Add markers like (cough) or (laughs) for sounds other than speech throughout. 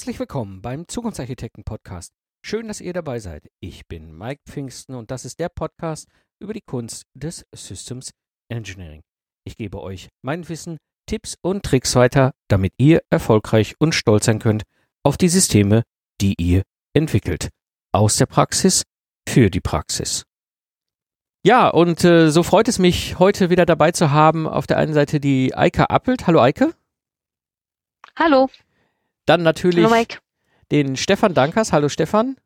Herzlich willkommen beim Zukunftsarchitekten Podcast. Schön, dass ihr dabei seid. Ich bin Mike Pfingsten und das ist der Podcast über die Kunst des Systems Engineering. Ich gebe euch mein Wissen, Tipps und Tricks weiter, damit ihr erfolgreich und stolz sein könnt auf die Systeme, die ihr entwickelt. Aus der Praxis für die Praxis. Ja, und äh, so freut es mich, heute wieder dabei zu haben. Auf der einen Seite die Eike Appelt. Hallo Eike. Hallo. Dann natürlich Hallo Mike. den Stefan Dankers. Hallo Stefan.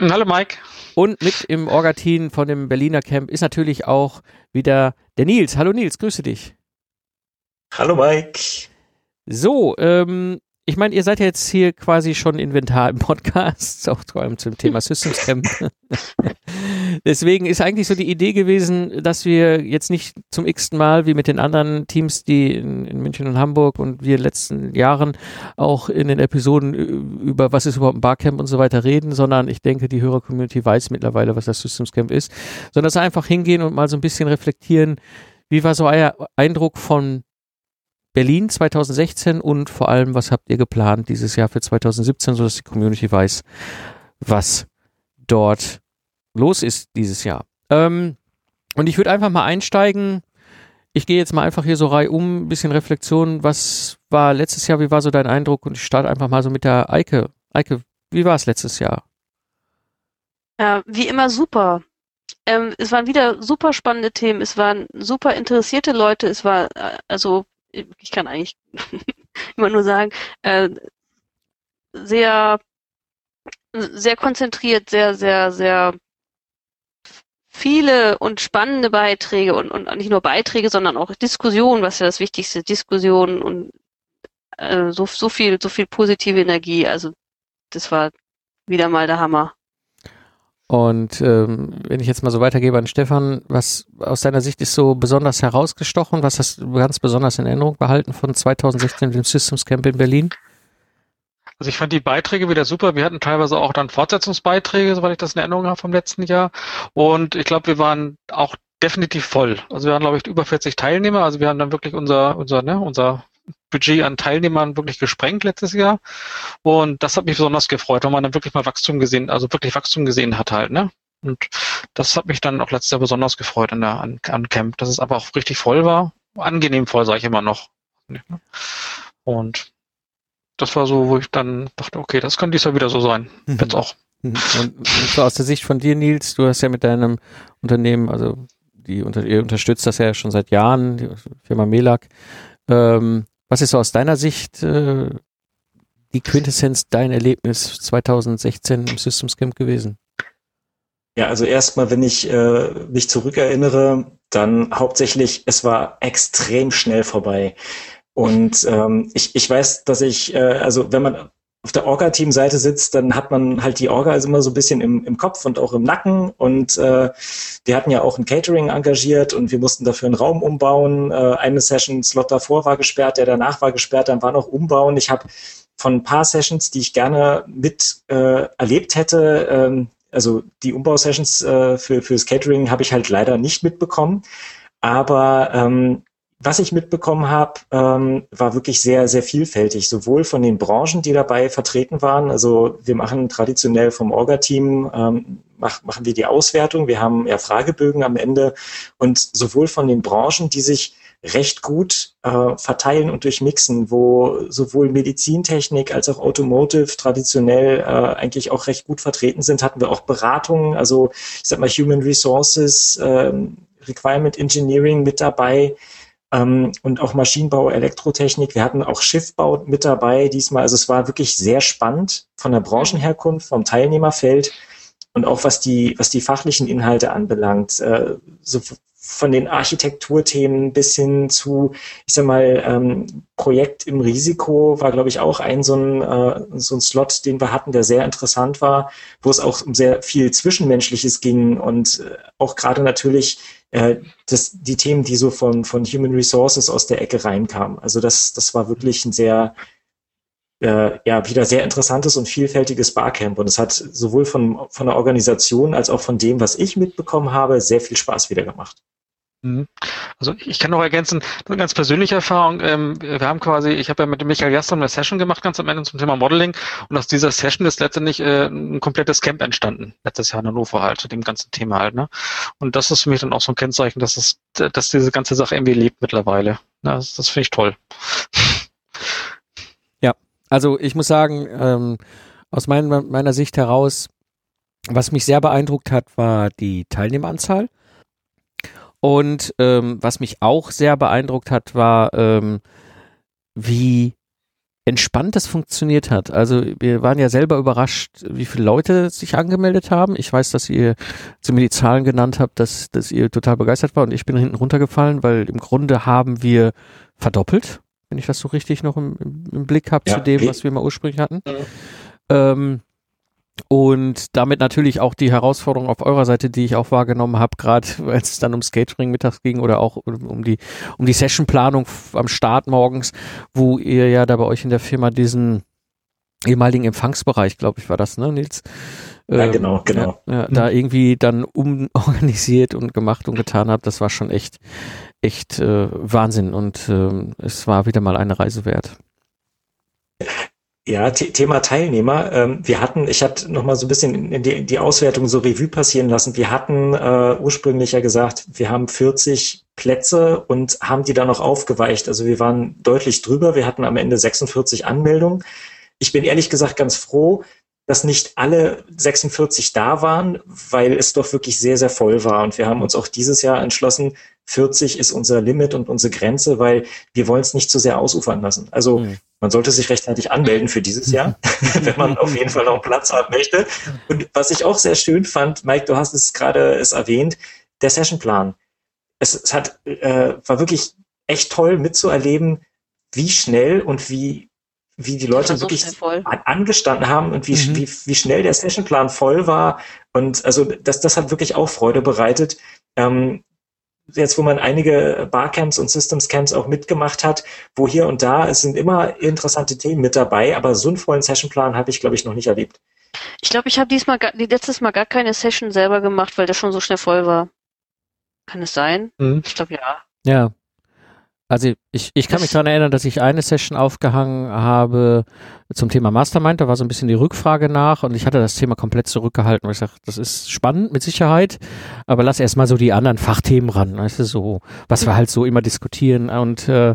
Hallo Mike. Und mit im Orga-Team von dem Berliner Camp ist natürlich auch wieder der Nils. Hallo Nils, grüße dich. Hallo Mike. So, ähm, ich meine, ihr seid ja jetzt hier quasi schon Inventar im Podcast, (laughs) auch vor allem zum Thema Systems Camp. (laughs) Deswegen ist eigentlich so die Idee gewesen, dass wir jetzt nicht zum x-ten Mal wie mit den anderen Teams, die in, in München und Hamburg und wir in den letzten Jahren auch in den Episoden über was ist überhaupt ein Barcamp und so weiter reden, sondern ich denke, die Hörer-Community weiß mittlerweile, was das Systems Camp ist, sondern dass wir einfach hingehen und mal so ein bisschen reflektieren, wie war so euer Eindruck von Berlin 2016 und vor allem, was habt ihr geplant dieses Jahr für 2017, sodass die Community weiß, was dort los ist dieses Jahr. Ähm, und ich würde einfach mal einsteigen. Ich gehe jetzt mal einfach hier so reihum, ein bisschen Reflexion. Was war letztes Jahr? Wie war so dein Eindruck? Und ich starte einfach mal so mit der Eike. Eike, wie war es letztes Jahr? Ja, wie immer super. Ähm, es waren wieder super spannende Themen. Es waren super interessierte Leute. Es war, äh, also, ich kann eigentlich (laughs) immer nur sagen, äh, sehr, sehr konzentriert, sehr, sehr, sehr viele und spannende Beiträge und, und nicht nur Beiträge, sondern auch Diskussionen, was ja das Wichtigste, Diskussionen und äh, so, so viel, so viel positive Energie. Also das war wieder mal der Hammer. Und ähm, wenn ich jetzt mal so weitergebe an Stefan, was aus deiner Sicht ist so besonders herausgestochen? Was hast du ganz besonders in Erinnerung behalten von 2016 dem Systems Camp in Berlin? Also ich fand die Beiträge wieder super. Wir hatten teilweise auch dann Fortsetzungsbeiträge, soweit ich das in Erinnerung habe vom letzten Jahr. Und ich glaube, wir waren auch definitiv voll. Also wir waren, glaube ich, über 40 Teilnehmer. Also wir haben dann wirklich unser, unser, ne, unser Budget an Teilnehmern wirklich gesprengt letztes Jahr. Und das hat mich besonders gefreut, weil man dann wirklich mal Wachstum gesehen, also wirklich Wachstum gesehen hat halt, ne? Und das hat mich dann auch letztes Jahr besonders gefreut an der an, an Camp, dass es aber auch richtig voll war. Angenehm voll, sage ich immer noch. Und das war so, wo ich dann dachte, okay, das kann dies Jahr wieder so sein. Mhm. Jetzt auch. Mhm. Und, und so aus der Sicht von dir, Nils, du hast ja mit deinem Unternehmen, also die unter, ihr unterstützt das ja schon seit Jahren, die Firma Melag. Ähm, was ist so aus deiner Sicht äh, die Quintessenz, dein Erlebnis 2016 im Systems Camp gewesen? Ja, also erstmal, wenn ich äh, mich zurückerinnere, dann hauptsächlich, es war extrem schnell vorbei. Und ähm, ich, ich weiß, dass ich, äh, also wenn man auf der Orga-Team-Seite sitzt, dann hat man halt die Orga also immer so ein bisschen im, im Kopf und auch im Nacken. Und äh, wir hatten ja auch ein Catering engagiert und wir mussten dafür einen Raum umbauen. Äh, eine Session-Slot davor war gesperrt, der danach war gesperrt, dann war noch umbauen. Ich habe von ein paar Sessions, die ich gerne mit äh, erlebt hätte, ähm, also die Umbausessions äh, für fürs Catering habe ich halt leider nicht mitbekommen. Aber ähm, was ich mitbekommen habe, ähm, war wirklich sehr, sehr vielfältig, sowohl von den Branchen, die dabei vertreten waren. Also wir machen traditionell vom Orga-Team, ähm, mach, machen wir die Auswertung. Wir haben ja Fragebögen am Ende und sowohl von den Branchen, die sich recht gut äh, verteilen und durchmixen, wo sowohl Medizintechnik als auch Automotive traditionell äh, eigentlich auch recht gut vertreten sind, hatten wir auch Beratungen, also ich sag mal Human Resources, äh, Requirement Engineering mit dabei ähm, und auch Maschinenbau, Elektrotechnik. Wir hatten auch Schiffbau mit dabei diesmal. Also es war wirklich sehr spannend von der Branchenherkunft, vom Teilnehmerfeld und auch was die, was die fachlichen Inhalte anbelangt. Äh, so von den Architekturthemen bis hin zu, ich sag mal, ähm, Projekt im Risiko war, glaube ich, auch ein so ein, äh, so ein Slot, den wir hatten, der sehr interessant war, wo es auch um sehr viel Zwischenmenschliches ging und äh, auch gerade natürlich äh, das, die Themen, die so von, von Human Resources aus der Ecke reinkamen. Also das, das war wirklich ein sehr, äh, ja, wieder sehr interessantes und vielfältiges Barcamp. Und es hat sowohl von, von der Organisation als auch von dem, was ich mitbekommen habe, sehr viel Spaß wieder gemacht. Mhm. Also ich kann noch ergänzen, eine ganz persönliche Erfahrung. Ähm, wir haben quasi, ich habe ja mit dem Michael Jastam eine Session gemacht, ganz am Ende zum Thema Modeling. Und aus dieser Session ist letztendlich äh, ein komplettes Camp entstanden. Letztes Jahr in Hannover halt, zu dem ganzen Thema halt. Ne? Und das ist für mich dann auch so ein Kennzeichen, dass es, dass diese ganze Sache irgendwie lebt mittlerweile. Das, das finde ich toll. Ja, also ich muss sagen, ähm, aus mein, meiner Sicht heraus, was mich sehr beeindruckt hat, war die Teilnehmeranzahl. Und ähm, was mich auch sehr beeindruckt hat, war, ähm, wie entspannt das funktioniert hat. Also wir waren ja selber überrascht, wie viele Leute sich angemeldet haben. Ich weiß, dass ihr zu mir die Zahlen genannt habt, dass, dass ihr total begeistert war und ich bin hinten runtergefallen, weil im Grunde haben wir verdoppelt, wenn ich das so richtig noch im, im Blick habe ja, zu dem, was wir mal ursprünglich hatten. Mhm. Ähm, und damit natürlich auch die Herausforderung auf eurer Seite, die ich auch wahrgenommen habe, gerade (laughs) als es dann um Skatering mittags ging oder auch um die, um die Sessionplanung am Start morgens, wo ihr ja da bei euch in der Firma diesen ehemaligen Empfangsbereich, glaube ich, war das, ne, Nils? Ja, ähm, genau, genau. Ja, ja, da irgendwie dann umorganisiert und gemacht und getan habt, das war schon echt, echt äh, Wahnsinn und äh, es war wieder mal eine Reise wert. Ja, Thema Teilnehmer. Ähm, wir hatten, ich hatte noch mal so ein bisschen die, die Auswertung so Revue passieren lassen. Wir hatten äh, ursprünglich ja gesagt, wir haben 40 Plätze und haben die dann noch aufgeweicht. Also wir waren deutlich drüber. Wir hatten am Ende 46 Anmeldungen. Ich bin ehrlich gesagt ganz froh, dass nicht alle 46 da waren, weil es doch wirklich sehr, sehr voll war. Und wir haben uns auch dieses Jahr entschlossen, 40 ist unser Limit und unsere Grenze, weil wir wollen es nicht zu sehr ausufern lassen. Also mhm. man sollte sich rechtzeitig anmelden für dieses Jahr, (laughs) (laughs) wenn man auf jeden Fall noch Platz haben möchte. Und was ich auch sehr schön fand, Mike, du hast es gerade es erwähnt, der Sessionplan. Es, es hat, äh, war wirklich echt toll mitzuerleben, wie schnell und wie wie die Leute so wirklich angestanden haben und wie, mhm. wie, wie schnell der Sessionplan voll war. Und also das, das hat wirklich auch Freude bereitet. Ähm, jetzt, wo man einige Barcamps und Systems Camps auch mitgemacht hat, wo hier und da, es sind immer interessante Themen mit dabei, aber so einen vollen Sessionplan habe ich, glaube ich, noch nicht erlebt. Ich glaube, ich habe diesmal, die letztes Mal gar keine Session selber gemacht, weil der schon so schnell voll war. Kann es sein? Mhm. Ich glaube ja. Ja, also ich, ich kann mich daran erinnern, dass ich eine Session aufgehangen habe zum Thema Mastermind. Da war so ein bisschen die Rückfrage nach und ich hatte das Thema komplett zurückgehalten, weil ich sage, das ist spannend mit Sicherheit, aber lass erstmal so die anderen Fachthemen ran. Weißt du, so, was wir halt so immer diskutieren. Und äh,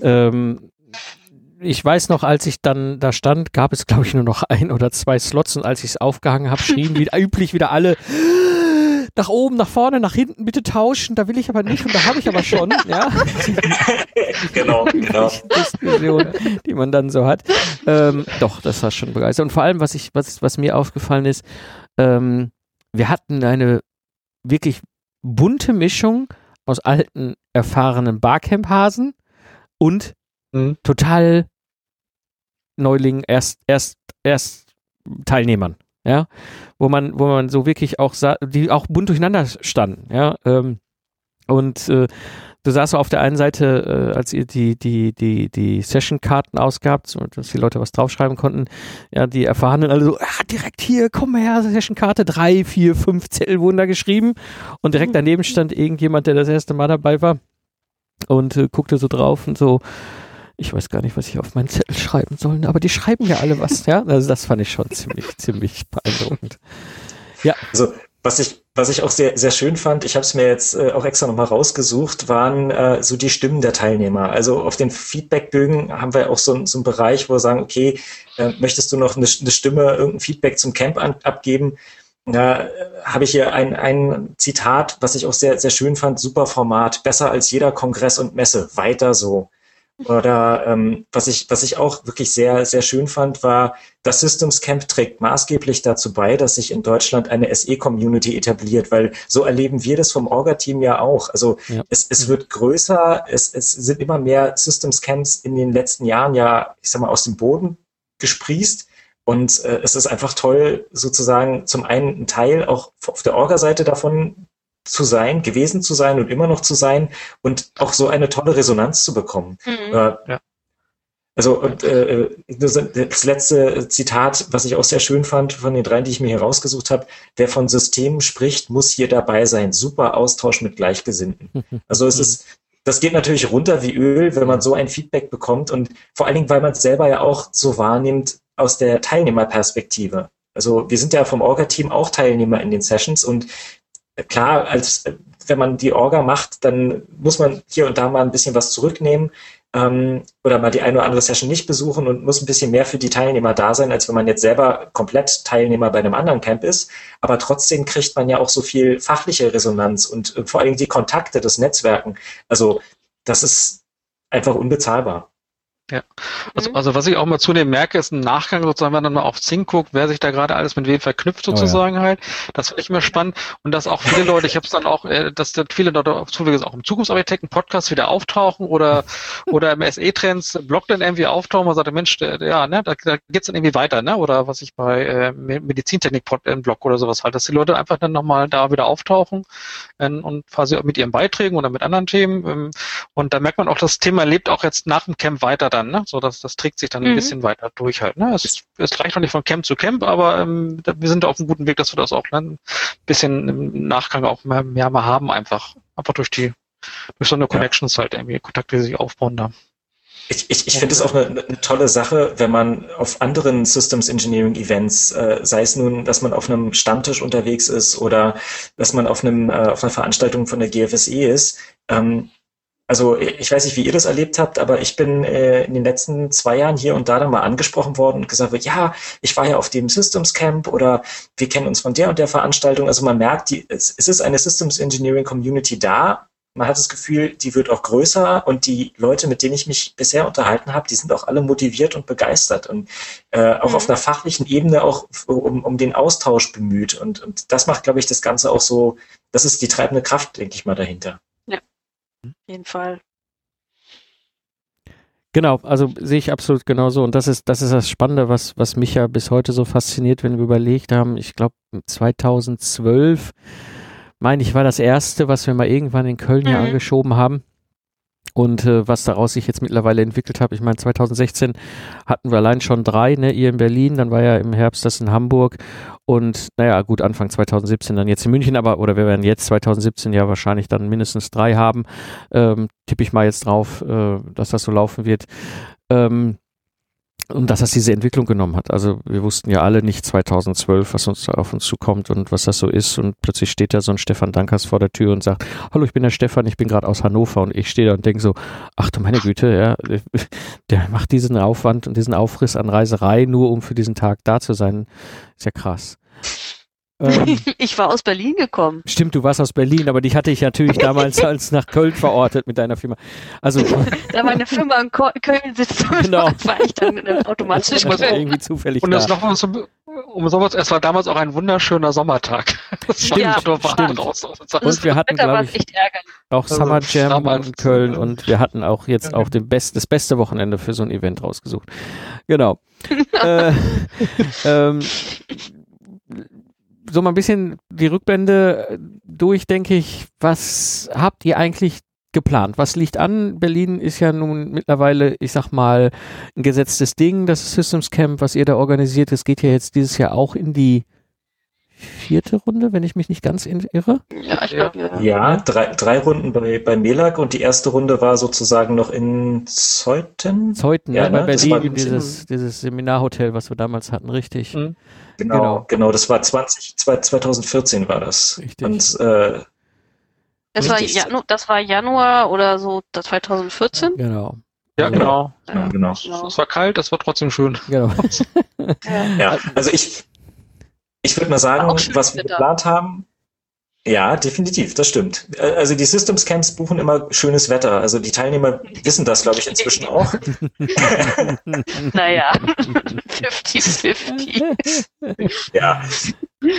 ähm, ich weiß noch, als ich dann da stand, gab es, glaube ich, nur noch ein oder zwei Slots und als ich es aufgehangen habe, schrien (laughs) wie üblich wieder alle nach oben, nach vorne, nach hinten bitte tauschen, da will ich aber nicht und da habe ich aber schon, (laughs) ja. genau, genau. (laughs) Diskussion, die man dann so hat. Ähm, doch, das war schon begeistert. Und vor allem, was ich, was, was mir aufgefallen ist, ähm, wir hatten eine wirklich bunte Mischung aus alten, erfahrenen Barcamp-Hasen und mhm. total Neulingen, erst, erst, erst Teilnehmern ja, wo man, wo man so wirklich auch sah, die auch bunt durcheinander standen, ja, ähm, und äh, du saßt so auf der einen Seite, äh, als ihr die, die, die, die Session-Karten ausgabt, so, dass die Leute was draufschreiben konnten, ja, die Erfahrenen alle so, ah, direkt hier, komm her, Session-Karte, drei, vier, fünf Zettel wurden da geschrieben. Und direkt daneben stand irgendjemand, der das erste Mal dabei war und äh, guckte so drauf und so, ich weiß gar nicht, was ich auf meinen Zettel schreiben soll, aber die schreiben ja alle was, ja. Also das fand ich schon ziemlich, (laughs) ziemlich beeindruckend. Ja. Also was ich, was ich auch sehr, sehr schön fand, ich habe es mir jetzt äh, auch extra nochmal rausgesucht, waren äh, so die Stimmen der Teilnehmer. Also auf den Feedbackbögen haben wir auch so, so einen Bereich, wo wir sagen, okay, äh, möchtest du noch eine, eine Stimme, irgendein Feedback zum Camp an, abgeben? Da äh, habe ich hier ein, ein Zitat, was ich auch sehr, sehr schön fand. Super Format, besser als jeder Kongress und Messe, weiter so. Oder ähm, was ich was ich auch wirklich sehr sehr schön fand, war das Systems Camp trägt maßgeblich dazu bei, dass sich in Deutschland eine SE-Community etabliert, weil so erleben wir das vom Orga-Team ja auch. Also ja. es, es wird größer, es, es sind immer mehr Systems Camps in den letzten Jahren ja, ich sag mal, aus dem Boden gesprießt. Und äh, es ist einfach toll, sozusagen zum einen ein Teil auch auf der Orga-Seite davon zu sein, gewesen zu sein und immer noch zu sein und auch so eine tolle Resonanz zu bekommen. Mhm. Äh, ja. Also und, äh, das letzte Zitat, was ich auch sehr schön fand von den drei, die ich mir hier rausgesucht habe, wer von Systemen spricht, muss hier dabei sein. Super Austausch mit Gleichgesinnten. (laughs) Also es ist, das geht natürlich runter wie Öl, wenn man so ein Feedback bekommt und vor allen Dingen, weil man es selber ja auch so wahrnimmt aus der Teilnehmerperspektive. Also wir sind ja vom Orga-Team auch Teilnehmer in den Sessions und klar, als wenn man die Orga macht, dann muss man hier und da mal ein bisschen was zurücknehmen ähm, oder mal die eine oder andere Session nicht besuchen und muss ein bisschen mehr für die Teilnehmer da sein, als wenn man jetzt selber komplett Teilnehmer bei einem anderen Camp ist. Aber trotzdem kriegt man ja auch so viel fachliche Resonanz und äh, vor allem die Kontakte, das Netzwerken. Also das ist einfach unbezahlbar. Ja, also, mhm. also was ich auch mal zunehmend merke, ist ein Nachgang sozusagen, wenn man dann mal auf Zing guckt, wer sich da gerade alles mit wem verknüpft sozusagen oh ja. halt. Das finde ich immer spannend und dass auch viele Leute, ich habe es dann auch, äh, dass viele Leute zufällig auch im Zukunftsarchitekten-Podcast wieder auftauchen oder oder im SE-Trends Blog dann irgendwie auftauchen und sagt, Mensch, der, ja, ne, da, da geht's dann irgendwie weiter, ne? Oder was ich bei äh, Medizintechnik-Blog oder sowas halt, dass die Leute einfach dann nochmal da wieder auftauchen äh, und quasi mit ihren Beiträgen oder mit anderen Themen. Ähm, und da merkt man auch, das Thema lebt auch jetzt nach dem Camp weiter dann, ne? So dass das trägt sich dann mhm. ein bisschen weiter durch halt. Ne? Es, es reicht noch nicht von Camp zu Camp, aber ähm, wir sind auf einem guten Weg, dass wir das auch ne, ein bisschen im Nachgang auch mehr, mehr mal haben, einfach. Einfach durch die, durch so eine Connections ja. halt irgendwie, Kontakte, die sich aufbauen da. Ich, ich, ich finde es auch eine, eine tolle Sache, wenn man auf anderen Systems Engineering Events, äh, sei es nun, dass man auf einem Stammtisch unterwegs ist oder dass man auf einem äh, auf einer Veranstaltung von der GFSE ist, ähm, also ich weiß nicht, wie ihr das erlebt habt, aber ich bin äh, in den letzten zwei Jahren hier und da dann mal angesprochen worden und gesagt wird, ja, ich war ja auf dem Systems Camp oder wir kennen uns von der und der Veranstaltung. Also man merkt, die, es, es ist eine Systems Engineering Community da. Man hat das Gefühl, die wird auch größer und die Leute, mit denen ich mich bisher unterhalten habe, die sind auch alle motiviert und begeistert und äh, auch mhm. auf einer fachlichen Ebene auch um, um den Austausch bemüht. Und, und das macht, glaube ich, das Ganze auch so, das ist die treibende Kraft, denke ich mal, dahinter. Auf jeden Fall. Genau, also sehe ich absolut genauso. Und das ist, das ist das Spannende, was, was mich ja bis heute so fasziniert, wenn wir überlegt haben, ich glaube 2012, meine ich, war das erste, was wir mal irgendwann in Köln mhm. ja angeschoben haben. Und äh, was daraus sich jetzt mittlerweile entwickelt hat, ich meine, 2016 hatten wir allein schon drei, ne, ihr in Berlin, dann war ja im Herbst das in Hamburg und naja, gut, Anfang 2017 dann jetzt in München, aber oder wir werden jetzt 2017 ja wahrscheinlich dann mindestens drei haben. Ähm, tippe ich mal jetzt drauf, äh, dass das so laufen wird. Ähm, und dass das diese Entwicklung genommen hat. Also wir wussten ja alle nicht 2012, was uns da auf uns zukommt und was das so ist. Und plötzlich steht da so ein Stefan Dankers vor der Tür und sagt, hallo, ich bin der Stefan, ich bin gerade aus Hannover. Und ich stehe da und denke so, ach du meine Güte, ja, (laughs) der macht diesen Aufwand und diesen Aufriss an Reiserei, nur um für diesen Tag da zu sein. Ist ja krass. Ähm, (laughs) ich war aus Berlin gekommen. Stimmt, du warst aus Berlin, aber dich hatte ich natürlich damals (laughs) als nach Köln verortet mit deiner Firma. Also (laughs) da meine Firma in Köln sitzt, genau. war ich dann automatisch irgendwie zufällig Und das da. noch so, um sowas, es war damals auch ein wunderschöner Sommertag. Stimmt, ja, stimmt. Und wir hatten, glaube ich, auch also Summer Jam in Köln und wir hatten auch jetzt auch den Best, das beste Wochenende für so ein Event rausgesucht. Genau. äh, ähm, so mal ein bisschen die Rückblende durch, denke ich, was habt ihr eigentlich geplant? Was liegt an? Berlin ist ja nun mittlerweile, ich sag mal, ein gesetztes Ding, das Systems Camp, was ihr da organisiert. Es geht ja jetzt dieses Jahr auch in die vierte Runde, wenn ich mich nicht ganz irre. Ja, ich glaube, ja. ja drei, drei Runden bei, bei Melag und die erste Runde war sozusagen noch in Zeuthen. Zeuthen, ja, ja ne? bei Berlin, dieses, dieses Seminarhotel, was wir damals hatten, richtig. Mhm. Genau, genau, genau, das war 20, 2014 war das. Richtig. Und, äh, das, war Janu das war Januar oder so 2014? Genau. Ja, genau. Ja, genau. Es war kalt, das war trotzdem schön. Genau. (laughs) ja, also ich, ich würde mal sagen, was wir geplant haben, ja, definitiv, das stimmt. Äh, also die Systems Camps buchen immer schönes Wetter. Also die Teilnehmer (laughs) wissen das, glaube ich, inzwischen auch. (laughs) naja, (laughs) 50-50. ja.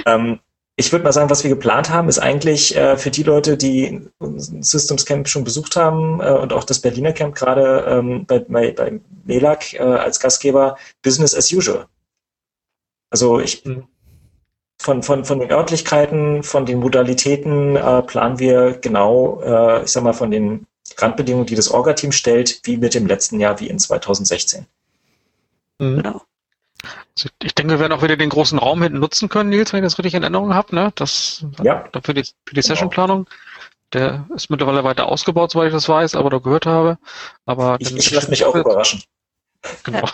Ähm, ich würde mal sagen, was wir geplant haben, ist eigentlich äh, für die Leute, die Systems Camp schon besucht haben äh, und auch das Berliner Camp gerade ähm, bei, bei, bei MELAC äh, als Gastgeber Business as usual. Also ich mhm von, von, von den Örtlichkeiten, von den Modalitäten äh, planen wir genau, äh, ich sag mal, von den Randbedingungen, die das Orga-Team stellt, wie mit dem letzten Jahr, wie in 2016. Mhm. Genau. Also ich denke, wir werden auch wieder den großen Raum hinten nutzen können, Nils, wenn ich das richtig in Erinnerung habe. Ne? Das ja. für die, für die genau. Sessionplanung. Der ist mittlerweile weiter ausgebaut, soweit ich das weiß, aber da gehört habe. Aber ich, ich lasse mich auch überraschen. Genau.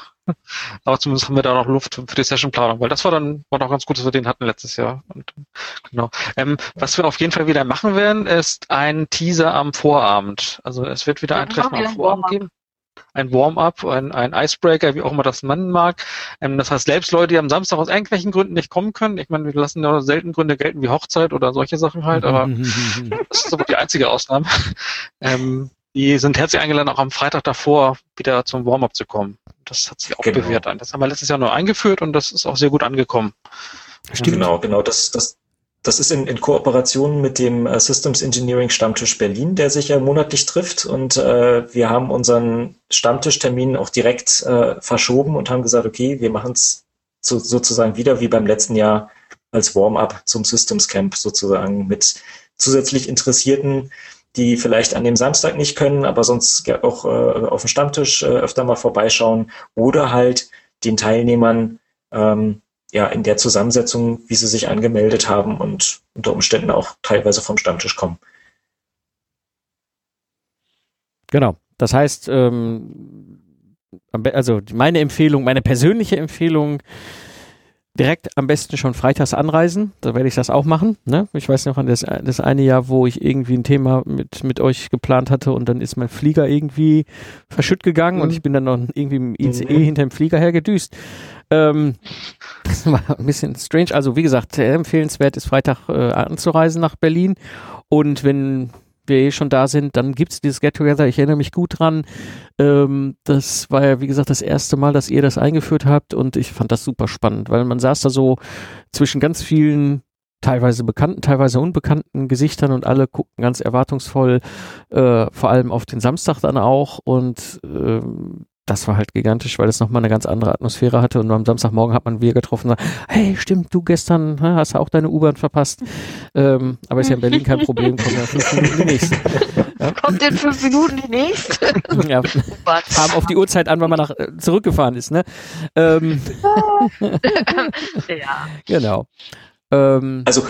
Aber zumindest haben wir da noch Luft für die Sessionplanung, weil das war dann war noch ganz gut, dass wir den hatten letztes Jahr. Und, genau. Ähm, was wir auf jeden Fall wieder machen werden, ist ein Teaser am Vorabend. Also es wird wieder ein Treffen am Vorabend geben ein Warm-up, ein, ein Icebreaker, wie auch immer das nennen mag. Ähm, das heißt, selbst Leute, die am Samstag aus irgendwelchen Gründen nicht kommen können, ich meine, wir lassen ja selten Gründe gelten wie Hochzeit oder solche Sachen halt, aber (laughs) das ist aber die einzige Ausnahme. Ähm, die sind herzlich eingeladen, auch am Freitag davor wieder zum Warm-up zu kommen. Das hat sich auch genau. bewährt. Das haben wir letztes Jahr nur eingeführt und das ist auch sehr gut angekommen. Stimmt. Genau, genau. Das, das, das ist in, in Kooperation mit dem äh, Systems Engineering Stammtisch Berlin, der sich ja monatlich trifft. Und äh, wir haben unseren Stammtischtermin auch direkt äh, verschoben und haben gesagt, okay, wir machen es so, sozusagen wieder wie beim letzten Jahr als Warm-up zum Systems Camp sozusagen mit zusätzlich Interessierten, die vielleicht an dem Samstag nicht können, aber sonst auch äh, auf dem Stammtisch äh, öfter mal vorbeischauen oder halt den Teilnehmern ähm, ja, in der Zusammensetzung, wie sie sich angemeldet haben und unter Umständen auch teilweise vom Stammtisch kommen. Genau. Das heißt, ähm, also meine Empfehlung, meine persönliche Empfehlung, direkt am besten schon freitags anreisen. Da werde ich das auch machen. Ne? Ich weiß noch an das, das eine Jahr, wo ich irgendwie ein Thema mit, mit euch geplant hatte und dann ist mein Flieger irgendwie verschütt gegangen mhm. und ich bin dann noch irgendwie im ICE mhm. hinter dem Flieger hergedüst. Ähm, (laughs) das war ein bisschen strange. Also wie gesagt, empfehlenswert ist Freitag äh, anzureisen nach Berlin und wenn wir eh schon da sind, dann gibt es dieses Get-Together. Ich erinnere mich gut dran. Ähm, das war ja, wie gesagt, das erste Mal, dass ihr das eingeführt habt und ich fand das super spannend, weil man saß da so zwischen ganz vielen teilweise bekannten, teilweise unbekannten Gesichtern und alle guckten ganz erwartungsvoll, äh, vor allem auf den Samstag dann auch und ähm, das war halt gigantisch, weil es nochmal eine ganz andere Atmosphäre hatte. Und am Samstagmorgen hat man wir getroffen und sagt, hey, stimmt, du gestern hast auch deine U-Bahn verpasst. Ähm, aber ist ja in Berlin kein Problem, kommt ja fünf Minuten die nächste. Ja. Kommt in fünf Minuten die nächste? ja. Haben auf die Uhrzeit an, weil man nach, äh, zurückgefahren ist, ne? Ähm. (laughs) ja. Genau. Ähm. Also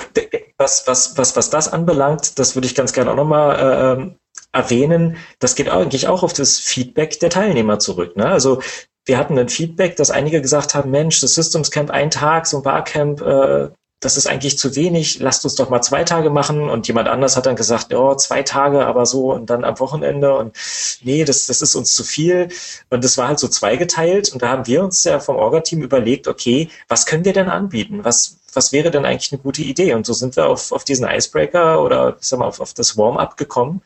was, was, was, was das anbelangt, das würde ich ganz gerne auch nochmal äh, ähm, erwähnen, das geht eigentlich auch auf das Feedback der Teilnehmer zurück. Ne? Also wir hatten ein Feedback, dass einige gesagt haben, Mensch, das Systems Camp ein Tag, so ein Barcamp, äh, das ist eigentlich zu wenig, lasst uns doch mal zwei Tage machen. Und jemand anders hat dann gesagt, ja, zwei Tage, aber so und dann am Wochenende und nee, das, das ist uns zu viel. Und das war halt so zweigeteilt. Und da haben wir uns ja vom Orga-Team überlegt, okay, was können wir denn anbieten? Was, was wäre denn eigentlich eine gute Idee? Und so sind wir auf, auf diesen Icebreaker oder ich sag mal, auf, auf das Warm-up gekommen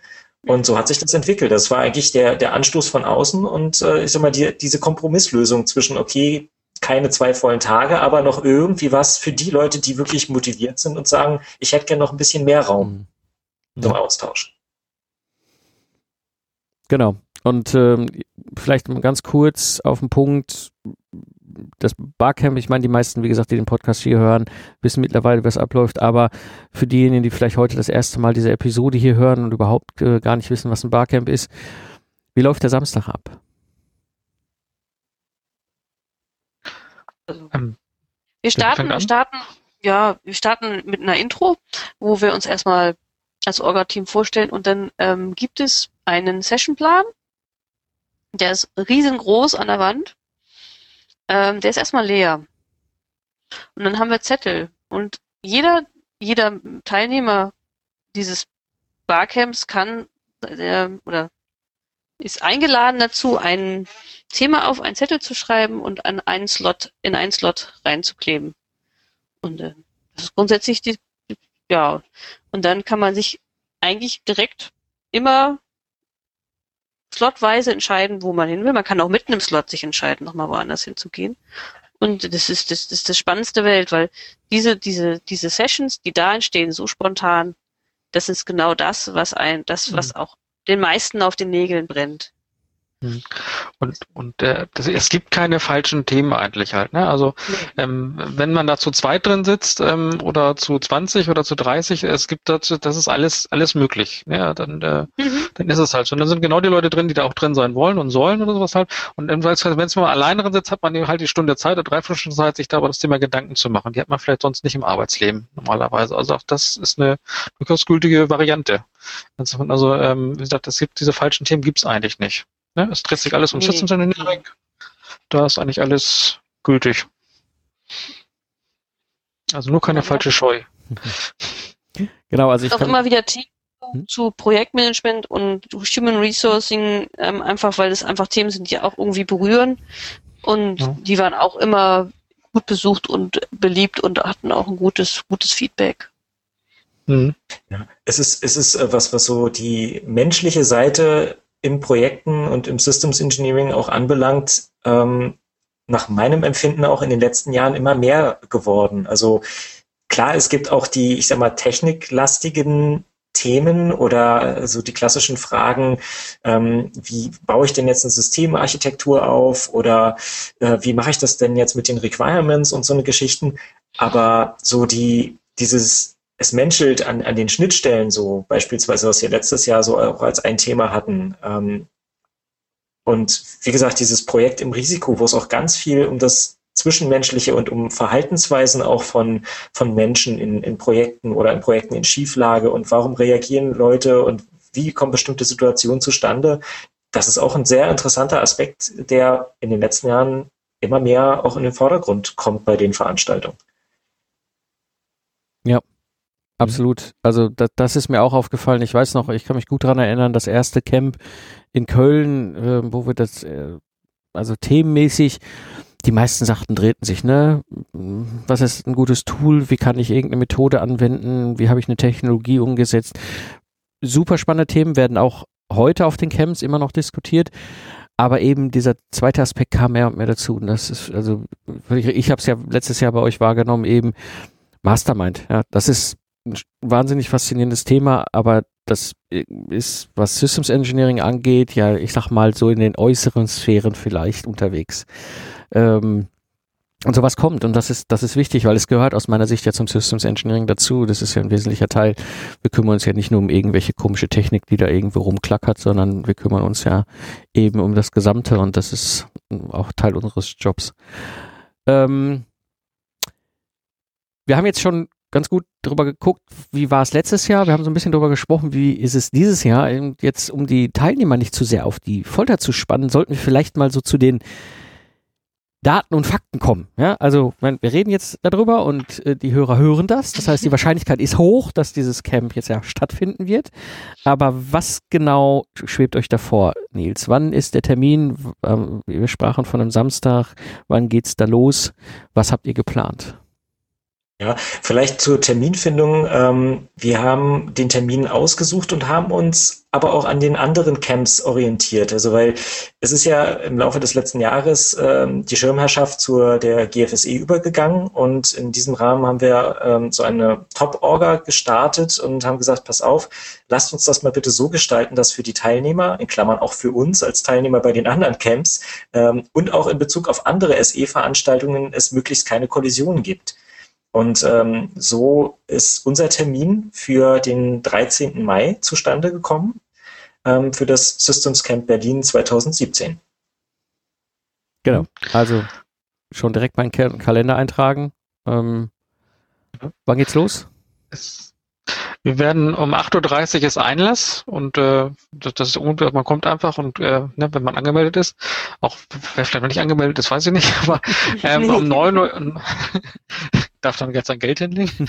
und so hat sich das entwickelt. Das war eigentlich der, der Anstoß von außen und äh, ich sag mal, die, diese Kompromisslösung zwischen, okay, keine zwei vollen Tage, aber noch irgendwie was für die Leute, die wirklich motiviert sind und sagen, ich hätte gerne noch ein bisschen mehr Raum mhm. zum Austausch. Genau. Und ähm, vielleicht mal ganz kurz auf den Punkt, das Barcamp, ich meine, die meisten, wie gesagt, die den Podcast hier hören, wissen mittlerweile, was abläuft, aber für diejenigen, die vielleicht heute das erste Mal diese Episode hier hören und überhaupt äh, gar nicht wissen, was ein Barcamp ist, wie läuft der Samstag ab? Also, ähm, wir starten, wir starten, ja, wir starten mit einer Intro, wo wir uns erstmal als Orga-Team vorstellen und dann ähm, gibt es einen Sessionplan, der ist riesengroß an der Wand ähm, der ist erstmal leer. Und dann haben wir Zettel. Und jeder, jeder Teilnehmer dieses Barcamps kann äh, oder ist eingeladen dazu, ein Thema auf einen Zettel zu schreiben und an einen Slot, in einen Slot reinzukleben. Und äh, das ist grundsätzlich die, ja. Und dann kann man sich eigentlich direkt immer slotweise entscheiden, wo man hin will. Man kann auch mitten im Slot sich entscheiden, nochmal woanders hinzugehen. Und das ist das, das ist das Spannendste Welt, weil diese, diese, diese Sessions, die da entstehen, so spontan, das ist genau das, was ein, das, was mhm. auch den meisten auf den Nägeln brennt. Hm. Und, und äh, das, es gibt keine falschen Themen eigentlich halt. Ne? Also ähm, wenn man da zu zweit drin sitzt ähm, oder zu 20 oder zu 30, es gibt dazu, das ist alles alles möglich. Ne? Dann, äh, mhm. dann ist es halt so. Und dann sind genau die Leute drin, die da auch drin sein wollen und sollen oder sowas halt. Und wenn es mal alleine drin sitzt, hat man halt die Stunde Zeit oder drei Stunden Zeit, sich da über das Thema Gedanken zu machen. Die hat man vielleicht sonst nicht im Arbeitsleben normalerweise. Also auch das ist eine durchaus gültige Variante. Also ähm, wie gesagt, es gibt diese falschen Themen gibt's eigentlich nicht. Ne? Es dreht sich alles um nee. Engineering. Da ist eigentlich alles gültig. Also nur keine ja. falsche Scheu. (laughs) Genau, also ich auch immer wieder Team hm? zu Projektmanagement und Human Resourcing, ähm, einfach weil es einfach Themen sind, die auch irgendwie berühren. Und ja. die waren auch immer gut besucht und beliebt und hatten auch ein gutes, gutes Feedback. Mhm. Ja, es ist, es ist äh, was, was so die menschliche Seite im Projekten und im Systems Engineering auch anbelangt, ähm, nach meinem Empfinden auch in den letzten Jahren immer mehr geworden. Also klar, es gibt auch die, ich sag mal, techniklastigen Themen oder so die klassischen Fragen, ähm, wie baue ich denn jetzt eine Systemarchitektur auf oder äh, wie mache ich das denn jetzt mit den Requirements und so eine Geschichten. Aber so die, dieses es menschelt an, an den Schnittstellen so, beispielsweise, was wir letztes Jahr so auch als ein Thema hatten. Ähm, und wie gesagt, dieses Projekt im Risiko, wo es auch ganz viel um das Zwischenmenschliche und um Verhaltensweisen auch von, von Menschen in, in Projekten oder in Projekten in Schieflage und warum reagieren Leute und wie kommen bestimmte Situationen zustande. Das ist auch ein sehr interessanter Aspekt, der in den letzten Jahren immer mehr auch in den Vordergrund kommt bei den Veranstaltungen. Ja, Absolut. Also das, das ist mir auch aufgefallen. Ich weiß noch, ich kann mich gut daran erinnern, das erste Camp in Köln, äh, wo wir das, äh, also themenmäßig, die meisten Sachen drehten sich, ne? Was ist ein gutes Tool? Wie kann ich irgendeine Methode anwenden? Wie habe ich eine Technologie umgesetzt? Super spannende Themen werden auch heute auf den Camps immer noch diskutiert. Aber eben dieser zweite Aspekt kam mehr und mehr dazu. Und das ist, also, ich, ich habe es ja letztes Jahr bei euch wahrgenommen, eben Mastermind. Ja, das ist ein wahnsinnig faszinierendes Thema, aber das ist, was Systems Engineering angeht, ja, ich sag mal so in den äußeren Sphären vielleicht unterwegs. Ähm, und sowas kommt und das ist, das ist wichtig, weil es gehört aus meiner Sicht ja zum Systems Engineering dazu. Das ist ja ein wesentlicher Teil. Wir kümmern uns ja nicht nur um irgendwelche komische Technik, die da irgendwo rumklackert, sondern wir kümmern uns ja eben um das Gesamte und das ist auch Teil unseres Jobs. Ähm, wir haben jetzt schon ganz gut drüber geguckt, wie war es letztes Jahr. Wir haben so ein bisschen drüber gesprochen, wie ist es dieses Jahr. Und jetzt, um die Teilnehmer nicht zu sehr auf die Folter zu spannen, sollten wir vielleicht mal so zu den Daten und Fakten kommen. Ja, also wir reden jetzt darüber und äh, die Hörer hören das. Das heißt, die (laughs) Wahrscheinlichkeit ist hoch, dass dieses Camp jetzt ja stattfinden wird. Aber was genau schwebt euch davor, Nils? Wann ist der Termin? Ähm, wir sprachen von einem Samstag. Wann geht's da los? Was habt ihr geplant? Ja, vielleicht zur Terminfindung. Ähm, wir haben den Termin ausgesucht und haben uns aber auch an den anderen Camps orientiert. Also weil es ist ja im Laufe des letzten Jahres ähm, die Schirmherrschaft zur der GFSE übergegangen und in diesem Rahmen haben wir ähm, so eine Top-Orga gestartet und haben gesagt, pass auf, lasst uns das mal bitte so gestalten, dass für die Teilnehmer, in Klammern auch für uns als Teilnehmer bei den anderen Camps ähm, und auch in Bezug auf andere SE-Veranstaltungen es möglichst keine Kollisionen gibt. Und ähm, so ist unser Termin für den 13. Mai zustande gekommen ähm, für das Systems Camp Berlin 2017. Genau, also schon direkt meinen Kalender eintragen. Ähm, wann geht's los? Es wir werden um 8.30 Uhr ist Einlass und äh, das, das ist man kommt einfach und äh, ne, wenn man angemeldet ist, auch wer vielleicht noch nicht angemeldet ist, weiß ich nicht, (laughs) aber ähm, um 9 Uhr darf dann jetzt sein Geld hinlegen.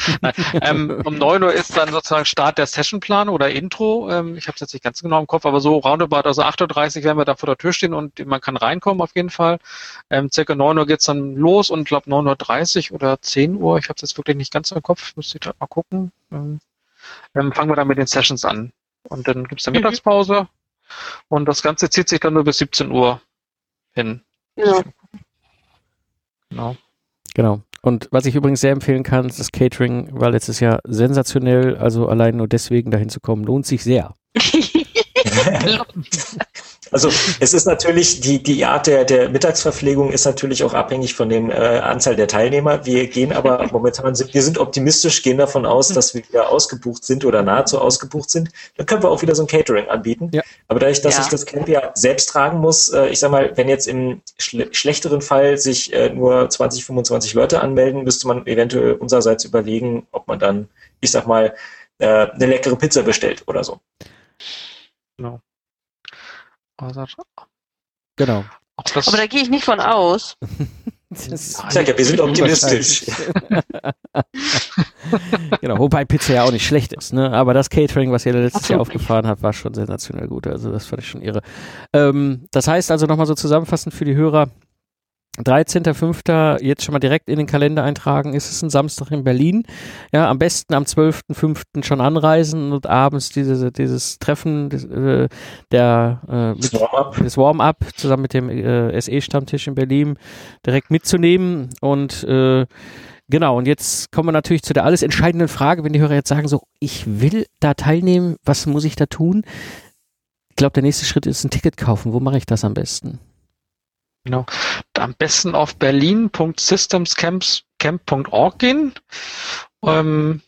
ähm, um 9 Uhr ist dann sozusagen Start der Sessionplan oder Intro. Ähm, ich habe es jetzt nicht ganz genau im Kopf, aber so roundabout, also 8.30 Uhr werden wir da vor der Tür stehen und man kann reinkommen auf jeden Fall. Ähm, circa 9 Uhr geht's dann los und glaube 9.30 Uhr oder 10 Uhr, ich habe es jetzt wirklich nicht ganz im Kopf, müsste ich da mal gucken. Ähm, ähm, fangen wir dann mit den Sessions an. Und dann gibt's eine mhm. Mittagspause und das Ganze zieht sich dann nur bis 17 Uhr hin. Ja. Genau. Genau. Und was ich übrigens sehr empfehlen kann, das Catering war letztes Jahr sensationell. Also allein nur deswegen dahin zu kommen, lohnt sich sehr. (laughs) (laughs) Also es ist natürlich, die, die Art der, der Mittagsverpflegung ist natürlich auch abhängig von der äh, Anzahl der Teilnehmer. Wir gehen aber (laughs) momentan, sind, wir sind optimistisch, gehen davon aus, dass wir wieder ausgebucht sind oder nahezu ausgebucht sind. Dann können wir auch wieder so ein Catering anbieten. Ja. Aber dadurch, dass ja. ich das Camp ja selbst tragen muss, äh, ich sag mal, wenn jetzt im schle schlechteren Fall sich äh, nur 20, 25 Leute anmelden, müsste man eventuell unsererseits überlegen, ob man dann, ich sag mal, äh, eine leckere Pizza bestellt oder so. Genau. Genau. Aber da gehe ich nicht von aus. (laughs) Ich sag ja, wir sind optimistisch. (laughs) genau, wobei Pizza ja auch nicht schlecht ist, ne? Aber das Catering, was ihr letztes Jahr aufgefahren habt, war schon sensationell gut. Also das fand ich schon irre. Ähm, das heißt also nochmal so zusammenfassend für die Hörer, 13.05. jetzt schon mal direkt in den Kalender eintragen. Ist es ein Samstag in Berlin? Ja, am besten am 12.05. schon anreisen und abends diese, dieses Treffen des, äh, der, äh, Warm-up zusammen mit dem äh, SE-Stammtisch in Berlin direkt mitzunehmen und äh, Genau, und jetzt kommen wir natürlich zu der alles entscheidenden Frage, wenn die Hörer jetzt sagen, so, ich will da teilnehmen, was muss ich da tun? Ich glaube, der nächste Schritt ist ein Ticket kaufen. Wo mache ich das am besten? Genau. Am besten auf berlin.systemscamp.org gehen, ähm,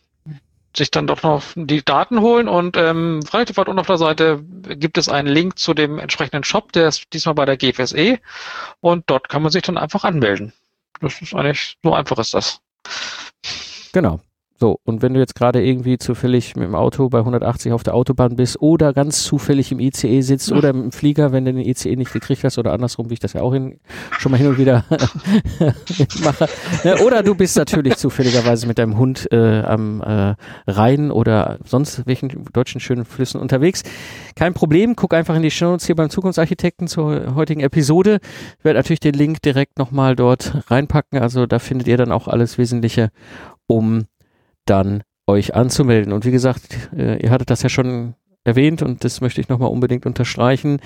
sich dann doch noch die Daten holen und ähm, relativ weit unten auf der Seite gibt es einen Link zu dem entsprechenden Shop, der ist diesmal bei der GFSE und dort kann man sich dann einfach anmelden. Das ist eigentlich, so einfach ist das. Genau. So, und wenn du jetzt gerade irgendwie zufällig mit dem Auto bei 180 auf der Autobahn bist oder ganz zufällig im ICE sitzt oder im Flieger, wenn du den ICE nicht gekriegt hast oder andersrum, wie ich das ja auch hin, schon mal hin und wieder (laughs) mache. Ne, oder du bist natürlich zufälligerweise mit deinem Hund äh, am äh, Rhein oder sonst welchen deutschen schönen Flüssen unterwegs. Kein Problem, guck einfach in die Show Notes hier beim Zukunftsarchitekten zur heutigen Episode. Ich werde natürlich den Link direkt nochmal dort reinpacken, also da findet ihr dann auch alles Wesentliche, um dann euch anzumelden. Und wie gesagt, äh, ihr hattet das ja schon erwähnt und das möchte ich nochmal unbedingt unterstreichen.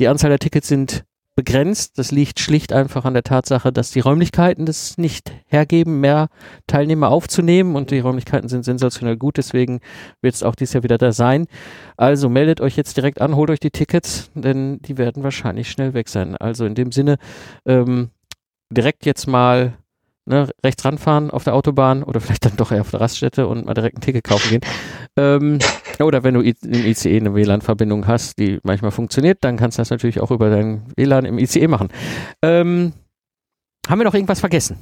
Die Anzahl der Tickets sind begrenzt. Das liegt schlicht einfach an der Tatsache, dass die Räumlichkeiten das nicht hergeben, mehr Teilnehmer aufzunehmen und die Räumlichkeiten sind sensationell gut, deswegen wird es auch dieses Jahr wieder da sein. Also meldet euch jetzt direkt an, holt euch die Tickets, denn die werden wahrscheinlich schnell weg sein. Also in dem Sinne ähm, direkt jetzt mal ne, rechts ranfahren auf der Autobahn oder vielleicht dann doch eher auf der Raststätte und mal direkt ein Ticket kaufen gehen. Ähm, oder wenn du im ICE eine WLAN-Verbindung hast, die manchmal funktioniert, dann kannst du das natürlich auch über dein WLAN im ICE machen. Ähm, haben wir noch irgendwas vergessen?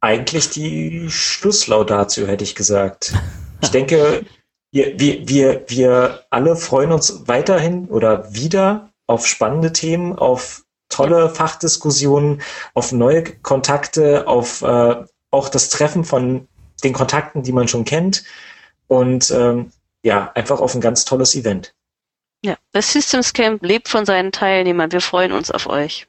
Eigentlich die Schlusslaudatio, hätte ich gesagt. Ich denke, wir, wir, wir, wir alle freuen uns weiterhin oder wieder auf spannende Themen, auf tolle Fachdiskussionen, auf neue Kontakte, auf äh, auch das Treffen von den Kontakten, die man schon kennt und ähm, ja, einfach auf ein ganz tolles Event. Ja, das Systems Camp lebt von seinen Teilnehmern. Wir freuen uns auf euch.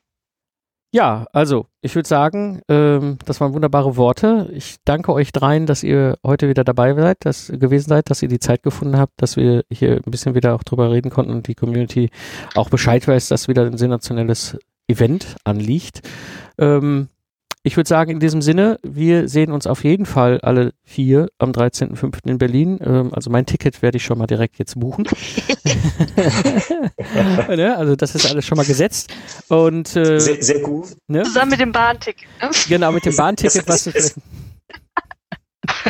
Ja, also ich würde sagen, ähm, das waren wunderbare Worte. Ich danke euch dreien, dass ihr heute wieder dabei seid, dass gewesen seid, dass ihr die Zeit gefunden habt, dass wir hier ein bisschen wieder auch drüber reden konnten und die Community auch Bescheid weiß, dass wieder ein sensationelles Event anliegt. Ähm, ich würde sagen, in diesem Sinne, wir sehen uns auf jeden Fall alle vier am 13.05. in Berlin. Ähm, also mein Ticket werde ich schon mal direkt jetzt buchen. (laughs) ne? Also das ist alles schon mal gesetzt. Und, äh, sehr, sehr gut. Ne? Zusammen mit dem Bahnticket. Ne? Genau, mit dem Bahnticket, was vielleicht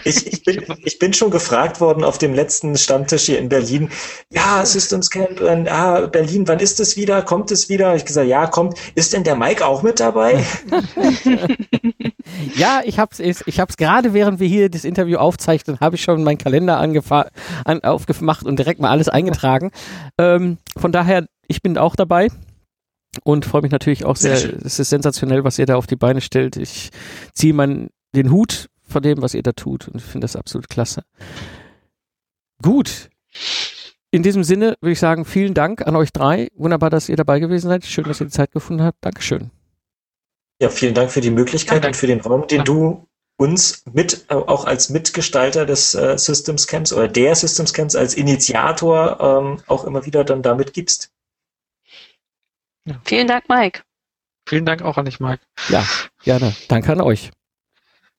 ich, ich, bin, ich bin schon gefragt worden auf dem letzten Stammtisch hier in Berlin. Ja, Systems Camp, äh, ah, Berlin, wann ist es wieder? Kommt es wieder? Ich gesagt, ja, kommt. Ist denn der Mike auch mit dabei? (laughs) ja, ich hab's, ich hab's gerade, während wir hier das Interview aufzeichnen, habe ich schon meinen Kalender an, aufgemacht und direkt mal alles eingetragen. Ähm, von daher, ich bin auch dabei und freue mich natürlich auch sehr. sehr es ist sensationell, was ihr da auf die Beine stellt. Ich ziehe meinen den Hut von dem, was ihr da tut. Und ich finde das absolut klasse. Gut. In diesem Sinne würde ich sagen, vielen Dank an euch drei. Wunderbar, dass ihr dabei gewesen seid. Schön, dass ihr die Zeit gefunden habt. Dankeschön. Ja, vielen Dank für die Möglichkeit ja, und für den Raum, den du uns mit, äh, auch als Mitgestalter des äh, Systems Camps oder der Systems Camps als Initiator ähm, auch immer wieder dann damit gibst. Ja. Vielen Dank, Mike. Vielen Dank auch an dich, Mike. Ja, gerne. Danke an euch.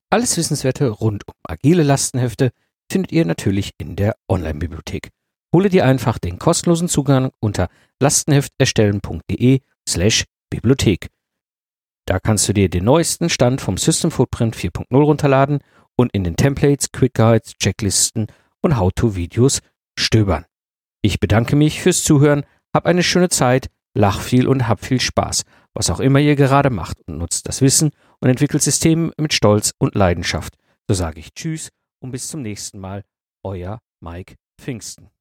Alles Wissenswerte rund um agile Lastenhefte findet ihr natürlich in der Online-Bibliothek Hole dir einfach den kostenlosen Zugang unter lastenhefterstellen.de slash Bibliothek. Da kannst du dir den neuesten Stand vom System Footprint 4.0 runterladen und in den Templates, Quick Guides, Checklisten und How-to-Videos stöbern. Ich bedanke mich fürs Zuhören, hab eine schöne Zeit, lach viel und hab viel Spaß, was auch immer ihr gerade macht und nutzt das Wissen und entwickelt Systeme mit Stolz und Leidenschaft. So sage ich Tschüss und bis zum nächsten Mal. Euer Mike Pfingsten.